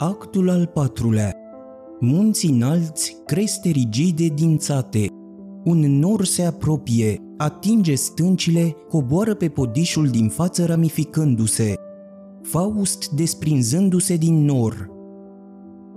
Actul al patrulea Munții înalți, creste rigide dințate. Un nor se apropie, atinge stâncile, coboară pe podișul din față ramificându-se. Faust desprinzându-se din nor.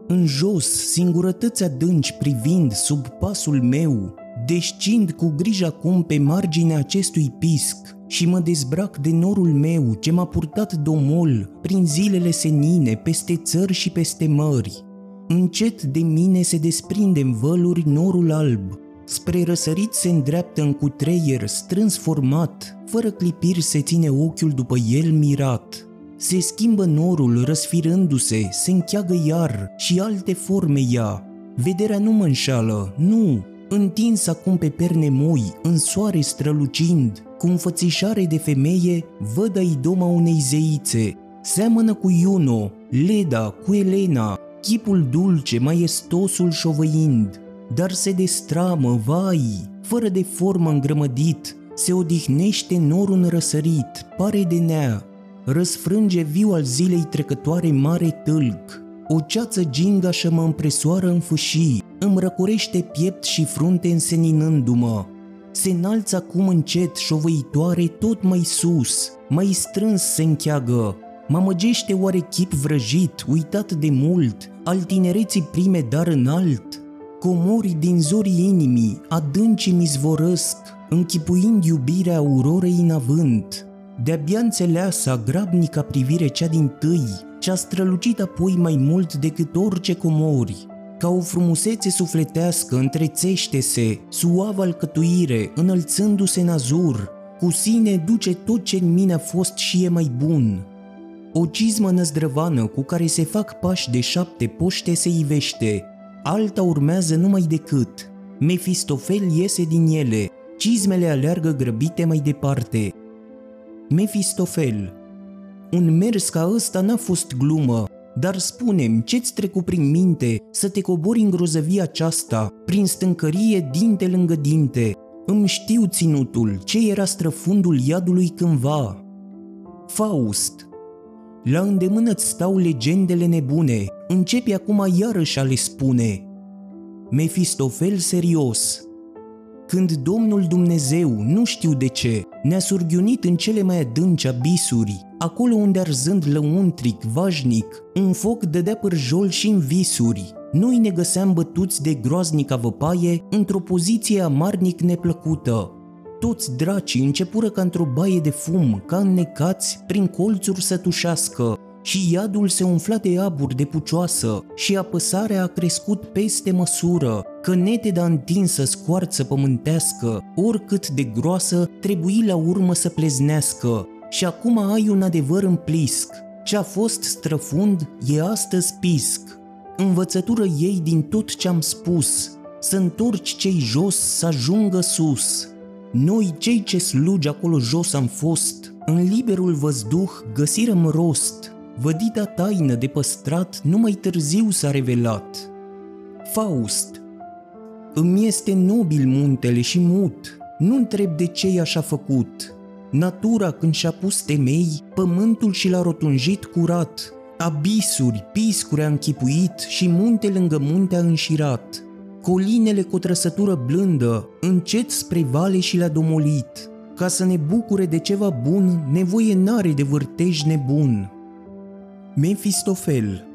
În jos, singurătăți adânci privind sub pasul meu, descind cu grijă acum pe marginea acestui pisc și mă dezbrac de norul meu ce m-a purtat domol prin zilele senine, peste țări și peste mări. Încet de mine se desprinde în văluri norul alb, spre răsărit se îndreaptă în cutreier strâns format, fără clipiri se ține ochiul după el mirat. Se schimbă norul răsfirându-se, se încheagă iar și alte forme ia. Vederea nu mă înșală, nu, întins acum pe perne moi, în soare strălucind, cu înfățișare de femeie, văd idoma unei zeițe. Seamănă cu Iuno, Leda, cu Elena, chipul dulce, maestosul șovăind, dar se destramă, vai, fără de formă îngrămădit, se odihnește norul în răsărit, pare de nea, răsfrânge viu al zilei trecătoare mare tâlc, o ceață gingașă mă împresoară în fâșii, îmi răcorește piept și frunte înseninându-mă. Se înalță acum încet, șovăitoare, tot mai sus, mai strâns se încheagă. Mă măgește oare chip vrăjit, uitat de mult, al tinereții prime dar înalt? Comori din zorii inimii, adânci mi zvorăsc, închipuind iubirea aurorei în avânt. De-abia înțeleasa grabnica privire cea din tâi, ce-a strălucit apoi mai mult decât orice comori. Ca o frumusețe sufletească întrețește-se, suavă alcătuire, înălțându-se în azur, cu sine duce tot ce în mine a fost și e mai bun. O cizmă năzdrăvană cu care se fac pași de șapte poște se ivește, alta urmează numai decât. Mefistofel iese din ele, cizmele aleargă grăbite mai departe. Mefistofel Un mers ca ăsta n-a fost glumă, dar spunem, ce-ți trecu prin minte să te cobori în grozăvia aceasta, prin stâncărie dinte lângă dinte? Îmi știu ținutul, ce era străfundul iadului cândva. Faust La îndemână-ți stau legendele nebune, începi acum iarăși a le spune. Mefistofel serios când Domnul Dumnezeu, nu știu de ce, ne-a surghiunit în cele mai adânci abisuri, acolo unde arzând lăuntric, vașnic, un foc dădea pârjol și în visuri. Noi ne găseam bătuți de groaznica văpaie într-o poziție amarnic neplăcută. Toți dracii începură ca într-o baie de fum, ca înnecați prin colțuri să tușească, și iadul se umfla de abur de pucioasă și apăsarea a crescut peste măsură, că neteda întinsă scoarță pământească, oricât de groasă, trebuie la urmă să pleznească. Și acum ai un adevăr în plisc. Ce a fost străfund e astăzi pisc. Învățătură ei din tot ce-am spus, să întorci cei jos să ajungă sus. Noi, cei ce slugi acolo jos am fost, în liberul văzduh găsirăm rost, vădita taină de păstrat numai târziu s-a revelat. Faust Îmi este nobil muntele și mut, nu întreb de ce i așa făcut. Natura când și-a pus temei, pământul și l-a rotunjit curat, abisuri, piscuri a închipuit și munte lângă munte a înșirat. Colinele cu o trăsătură blândă, încet spre vale și le-a domolit. Ca să ne bucure de ceva bun, nevoie n-are de vârtej nebun. Mefistofel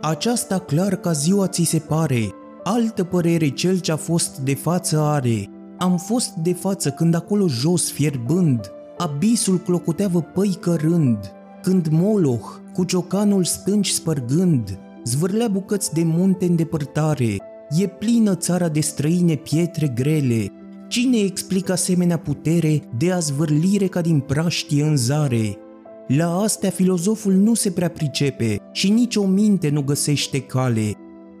Aceasta clar ca ziua ți se pare, altă părere cel ce-a fost de față are. Am fost de față când acolo jos fierbând, abisul clocotea văpăi cărând, când Moloch, cu ciocanul stânci spărgând, zvârlea bucăți de munte în depărtare, e plină țara de străine pietre grele. Cine explică asemenea putere de a zvârlire ca din praștie în zare? La astea filozoful nu se prea pricepe și nici o minte nu găsește cale.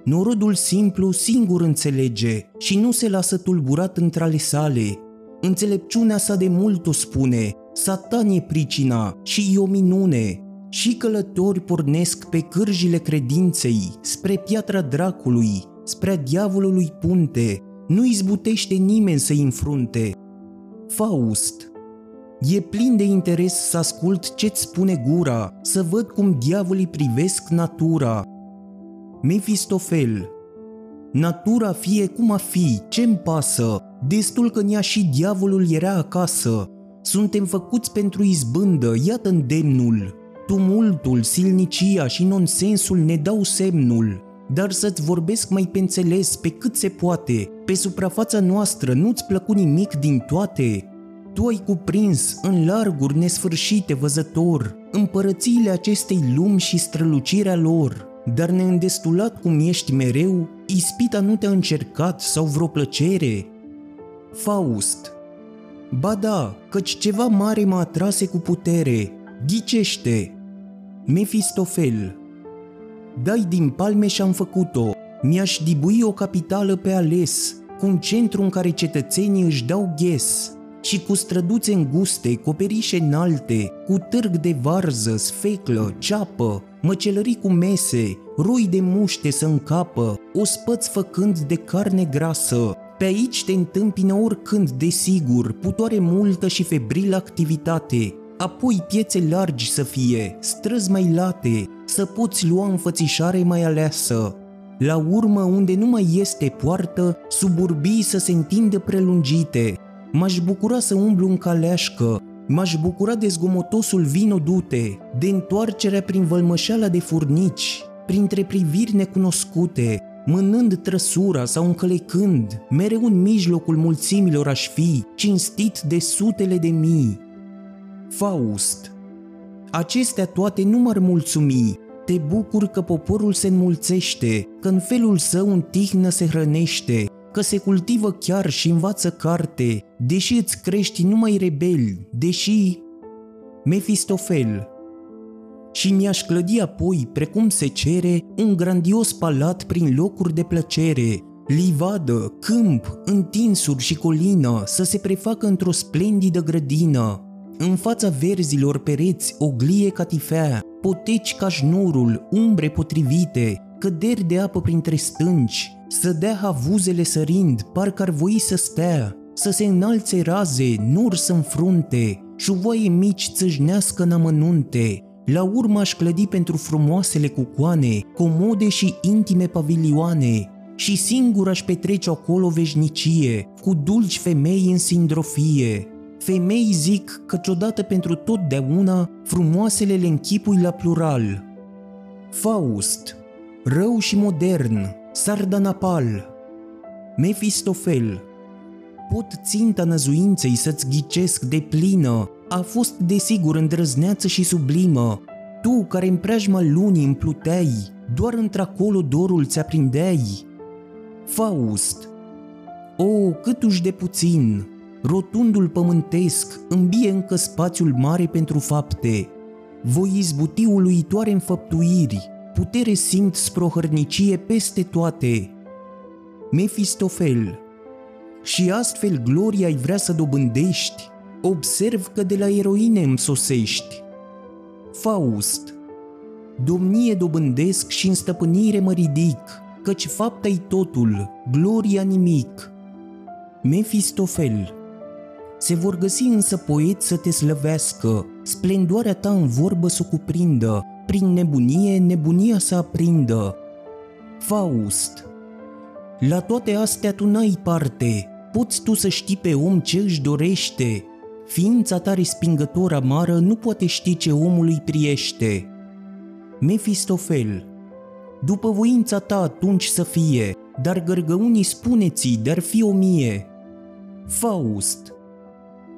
Norodul simplu singur înțelege și nu se lasă tulburat între ale sale. Înțelepciunea sa de mult o spune, satan e pricina și e o minune. Și călători pornesc pe cârjile credinței, spre piatra dracului, spre diavolului punte, nu izbutește nimeni să-i înfrunte. Faust E plin de interes să ascult ce-ți spune gura, să văd cum diavolii privesc natura. Mefistofel Natura fie cum a fi, ce-mi pasă, destul că ea și diavolul era acasă. Suntem făcuți pentru izbândă, iată îndemnul. Tumultul, silnicia și nonsensul ne dau semnul. Dar să-ți vorbesc mai pe înțeles, pe cât se poate, pe suprafața noastră nu-ți plăcu nimic din toate. Tu ai cuprins în larguri nesfârșite văzător împărățiile acestei lumi și strălucirea lor, dar neîndestulat cum ești mereu, ispita nu te-a încercat sau vreo plăcere? Faust Ba da, căci ceva mare mă atrase cu putere. Ghicește! Mefistofel Dai din palme și-am făcut-o. Mi-aș dibui o capitală pe ales, cu un centru în care cetățenii își dau ghes și cu străduțe înguste, coperișe înalte, cu târg de varză, sfeclă, ceapă, măcelării cu mese, roi de muște să încapă, ospăți făcând de carne grasă. Pe aici te întâmpină oricând, desigur, putoare multă și febrilă activitate, apoi piețe largi să fie, străzi mai late, să poți lua înfățișare mai aleasă. La urmă, unde nu mai este poartă, suburbii să se întindă prelungite, M-aș bucura să umblu în caleașcă, m-aș bucura de zgomotosul vino dute, de întoarcerea prin vălmășeala de furnici, printre priviri necunoscute, mânând trăsura sau încălecând, mereu în mijlocul mulțimilor aș fi, cinstit de sutele de mii. Faust Acestea toate nu m-ar mulțumi, te bucur că poporul se înmulțește, că în felul său în tihnă se hrănește, că se cultivă chiar și învață carte, deși îți crești numai rebeli, deși... Mefistofel și mi-aș clădi apoi, precum se cere, un grandios palat prin locuri de plăcere, livadă, câmp, întinsuri și colină să se prefacă într-o splendidă grădină. În fața verzilor pereți o glie catifea, poteci ca șnurul, umbre potrivite, căderi de apă printre stânci, să dea havuzele sărind, parcă ar voi să stea, să se înalțe raze, nur să înfrunte, șuvoaie mici țâșnească în amănunte. La urmă aș clădi pentru frumoasele cucoane, comode și intime pavilioane, și singur aș petrece acolo veșnicie, cu dulci femei în sindrofie. Femei zic căci odată pentru totdeauna frumoasele le închipui la plural. Faust, rău și modern, Sardanapal, Mefistofel, pot ținta năzuinței să-ți ghicesc de plină, a fost desigur îndrăzneață și sublimă, tu care în preajma lunii împluteai, doar într-acolo dorul ți-aprindeai. Faust, o, câtuși de puțin, rotundul pământesc îmbie încă spațiul mare pentru fapte, voi izbuti uluitoare înfăptuiri, putere simt sprohărnicie peste toate. Mefistofel Și astfel gloria ai vrea să dobândești, observ că de la eroine îmi sosești. Faust Domnie dobândesc și în stăpânire mă ridic, căci fapta-i totul, gloria nimic. Mefistofel se vor găsi însă poeți să te slăvească, splendoarea ta în vorbă să o cuprindă, prin nebunie nebunia să aprindă. Faust La toate astea tu n-ai parte, poți tu să știi pe om ce își dorește. Ființa ta respingător amară nu poate ști ce omul îi priește. Mefistofel După voința ta atunci să fie, dar gărgăunii spuneți dar fi o mie. Faust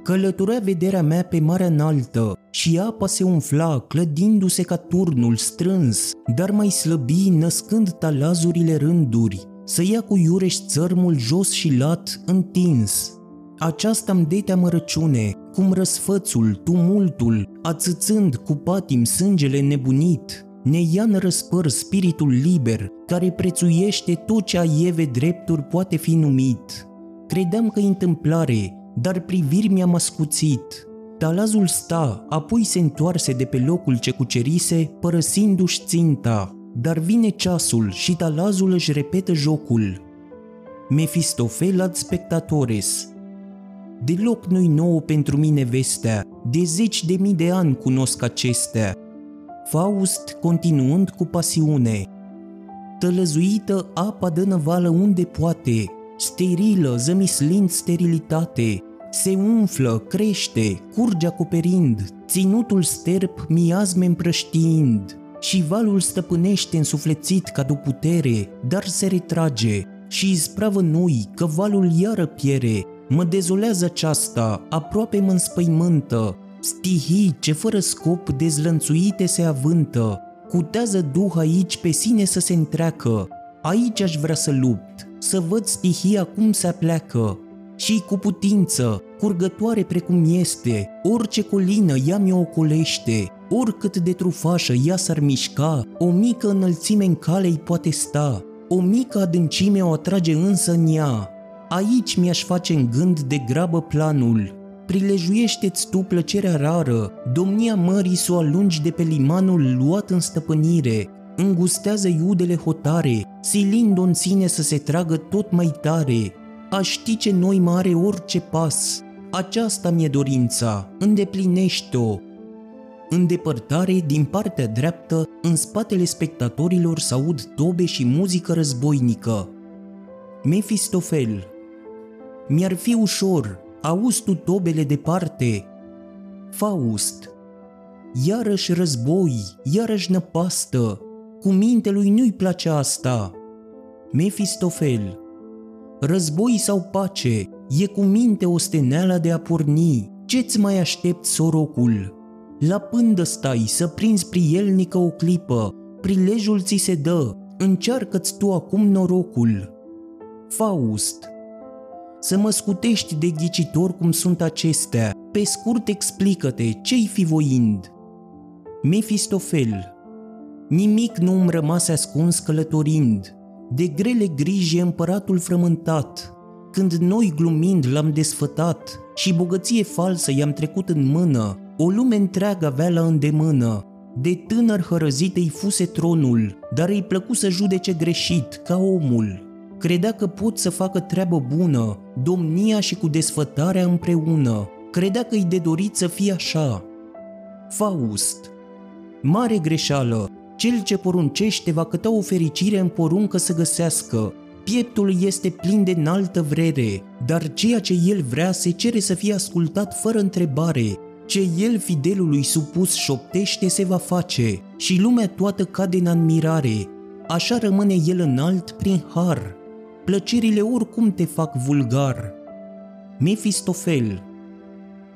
Călătorea vederea mea pe marea înaltă și apa se umfla, clădindu-se ca turnul strâns, dar mai slăbi, născând talazurile rânduri, să ia cu iureș țărmul jos și lat, întins. Aceasta-mi dete amărăciune, cum răsfățul, tumultul, ațățând cu patim sângele nebunit, ne ia în răspăr spiritul liber, care prețuiește tot ce a Eve drepturi poate fi numit. Credeam că întâmplare, dar priviri mi-am ascuțit. Talazul sta, apoi se întoarse de pe locul ce cucerise, părăsindu-și ținta. Dar vine ceasul și talazul își repetă jocul. Mefistofel ad spectatores. Deloc nu-i nouă pentru mine vestea, de zeci de mii de ani cunosc acestea. Faust continuând cu pasiune. tălăzuită apa dă năvală unde poate, sterilă, zămislind sterilitate, se umflă, crește, curge acoperind, ținutul sterp miazme împrăștiind, și valul stăpânește însuflețit ca de putere, dar se retrage, și ispravă noi că valul iară piere, mă dezolează aceasta, aproape mă înspăimântă, stihii ce fără scop dezlănțuite se avântă, cutează duh aici pe sine să se întreacă, aici aș vrea să lupt, să văd stihia cum se apleacă, și cu putință, curgătoare precum este, orice colină ea mi-o ocolește, oricât de trufașă ea s-ar mișca, o mică înălțime în cale poate sta, o mică adâncime o atrage însă în ea. Aici mi-aș face în gând de grabă planul, prilejuiește-ți tu plăcerea rară, domnia mării să o alungi de pe limanul luat în stăpânire, îngustează iudele hotare, silind-o în sine să se tragă tot mai tare, a ști ce noi mare orice pas. Aceasta mi-e dorința, îndeplinește-o. În depărtare, din partea dreaptă, în spatele spectatorilor s aud tobe și muzică războinică. Mefistofel Mi-ar fi ușor, auzi tu tobele departe. Faust Iarăși război, iarăși năpastă, cu minte lui nu-i place asta. Mefistofel Război sau pace, e cu minte osteneala de a porni, ce-ți mai aștept sorocul? La pândă stai să prinzi prielnică o clipă, prilejul ți se dă, încearcă-ți tu acum norocul. Faust. Să mă scutești de ghicitor cum sunt acestea, pe scurt explică-te ce-i fi voind. Mefistofel. Nimic nu îmi rămase ascuns călătorind, de grele griji împăratul frământat, când noi glumind l-am desfătat și bogăție falsă i-am trecut în mână, o lume întreagă avea la îndemână. De tânăr hărăzit îi fuse tronul, dar îi plăcu să judece greșit, ca omul. Credea că pot să facă treabă bună, domnia și cu desfătarea împreună. Credea că îi de dorit să fie așa. Faust Mare greșeală, cel ce poruncește va căta o fericire în poruncă să găsească. Pieptul este plin de înaltă vrere, dar ceea ce el vrea se cere să fie ascultat fără întrebare. Ce el fidelului supus șoptește se va face și lumea toată cade în admirare. Așa rămâne el înalt prin har. Plăcerile oricum te fac vulgar. Mefistofel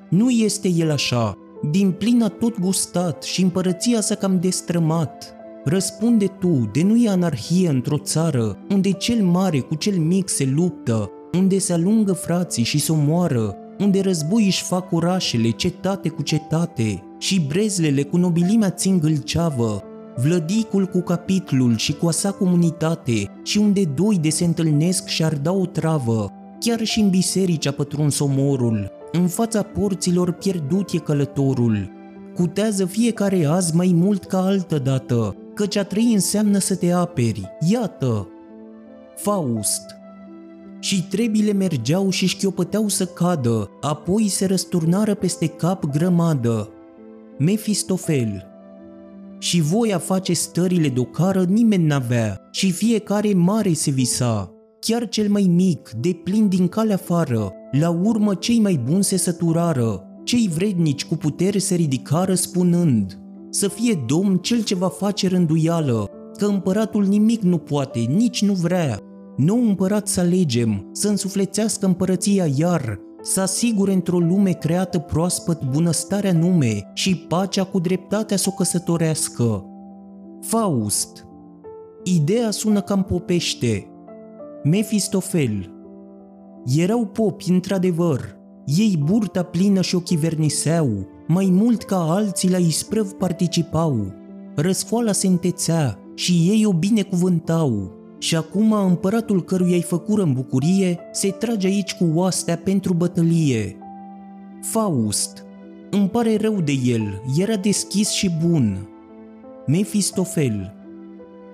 Nu este el așa, din plin a tot gustat și împărăția s-a cam destrămat. Răspunde tu, de nu e anarhie într-o țară unde cel mare cu cel mic se luptă, unde se alungă frații și se omoară, unde război își fac orașele, cetate cu cetate, și brezlele cu nobilimea țin gâlceavă, vlădicul cu capitlul și cu a sa comunitate, și unde doi de se întâlnesc și ar da o travă, chiar și în biserici a pătruns omorul, în fața porților pierdut e călătorul. Cutează fiecare azi mai mult ca altă dată, căci a trăi înseamnă să te aperi. Iată! Faust și trebile mergeau și șchiopăteau să cadă, apoi se răsturnară peste cap grămadă. Mefistofel Și voia face stările de ocară nimeni n-avea și fiecare mare se visa, chiar cel mai mic, de plin din calea afară, la urmă cei mai buni se săturară, cei vrednici cu putere se ridicară spunând, să fie domn cel ce va face rânduială, că împăratul nimic nu poate, nici nu vrea. Nou împărat să alegem, să însuflețească împărăția iar, să asigure într-o lume creată proaspăt bunăstarea nume și pacea cu dreptatea să o căsătorească. Faust Ideea sună cam popește. Mefistofel Erau popi, într-adevăr. Ei burta plină și ochii verniseau, mai mult ca alții la isprăv participau. Răsfoala se întețea și ei o binecuvântau. Și acum împăratul căruia îi făcură în bucurie se trage aici cu oastea pentru bătălie. Faust. Îmi pare rău de el, era deschis și bun. Mefistofel.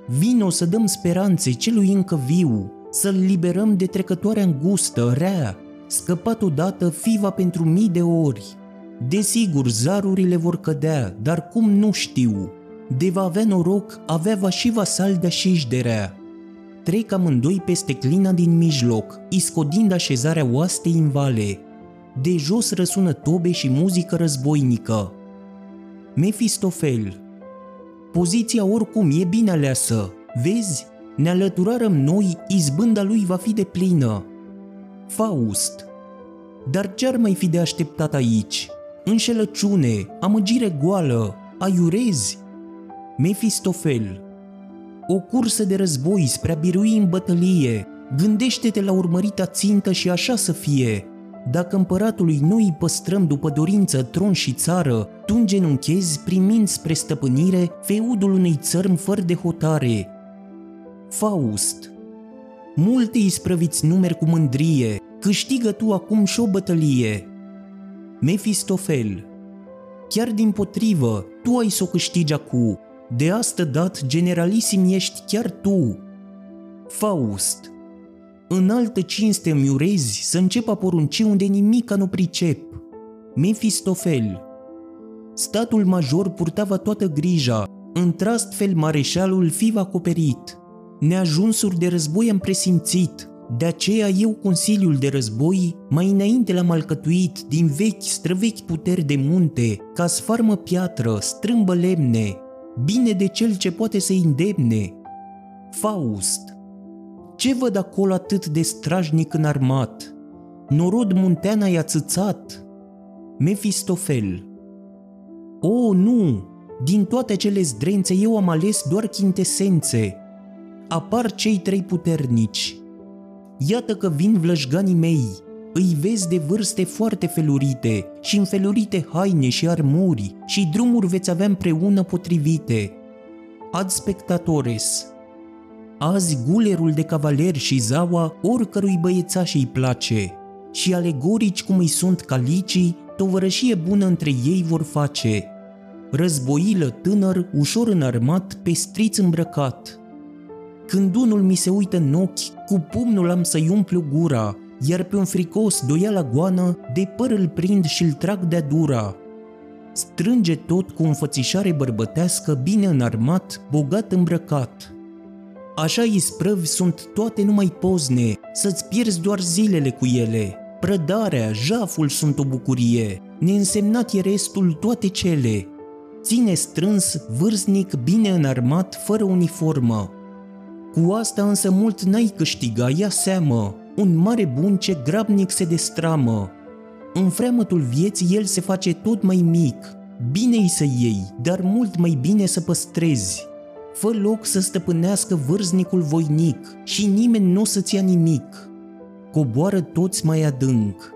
Vino să dăm speranțe celui încă viu, să-l liberăm de trecătoarea îngustă, rea, scăpat odată fiva pentru mii de ori. Desigur, zarurile vor cădea, dar cum nu știu. De va avea noroc, avea va și vasal de rea. trec amândoi peste clina din mijloc, iscodind așezarea oastei în vale. De jos răsună tobe și muzică războinică. Mefistofel Poziția oricum e bine aleasă. Vezi? Ne alăturarăm noi, izbânda lui va fi de plină. Faust Dar ce-ar mai fi de așteptat aici? Înșelăciune, amăgire goală, aiurezi? Mefistofel O cursă de război spre a birui în bătălie, gândește-te la urmărita țintă și așa să fie. Dacă împăratului noi îi păstrăm după dorință tron și țară, tu îngenunchezi primind spre stăpânire feudul unei țărm fără de hotare. Faust Multe isprăviți numeri cu mândrie, câștigă tu acum și o bătălie. Mefistofel Chiar din potrivă, tu ai să o câștigi acu, de asta dat generalisim ești chiar tu. Faust în altă cinste îmi urezi să încep a porunci unde nimica nu pricep. Mefistofel Statul major purtava toată grija, într-astfel mareșalul fiva acoperit. Neajunsuri de război am presimțit, de aceea eu Consiliul de Război mai înainte l-am alcătuit din vechi străvechi puteri de munte, ca sfarmă piatră, strâmbă lemne, bine de cel ce poate să îndemne. Faust ce văd acolo atât de strajnic înarmat? Norod munteana i-a țățat. Mefistofel O, nu! Din toate cele zdrențe eu am ales doar chintesențe. Apar cei trei puternici. Iată că vin vlășganii mei, îi vezi de vârste foarte felurite și înfelurite haine și armuri și drumuri veți avea împreună potrivite. Ad spectatores, Azi gulerul de cavaler și zaua oricărui băiețaș îi place și alegorici cum îi sunt calicii, tovărășie bună între ei vor face. Războilă tânăr, ușor înarmat, pe striț îmbrăcat. Când unul mi se uită în ochi, cu pumnul am să-i umplu gura, iar pe un fricos doia la goană, de păr îl prind și îl trag de dura. Strânge tot cu înfățișare bărbătească, bine înarmat, bogat îmbrăcat. Așa isprăvi sunt toate numai pozne, să-ți pierzi doar zilele cu ele. Prădarea, jaful sunt o bucurie, neînsemnat e restul toate cele. Ține strâns, vârstnic, bine înarmat, fără uniformă. Cu asta însă mult n-ai câștiga, ia seamă, un mare bun ce grabnic se destramă. În freamătul vieții el se face tot mai mic, bine-i să iei, dar mult mai bine să păstrezi fă loc să stăpânească vârznicul voinic și nimeni nu o să-ți ia nimic. Coboară toți mai adânc,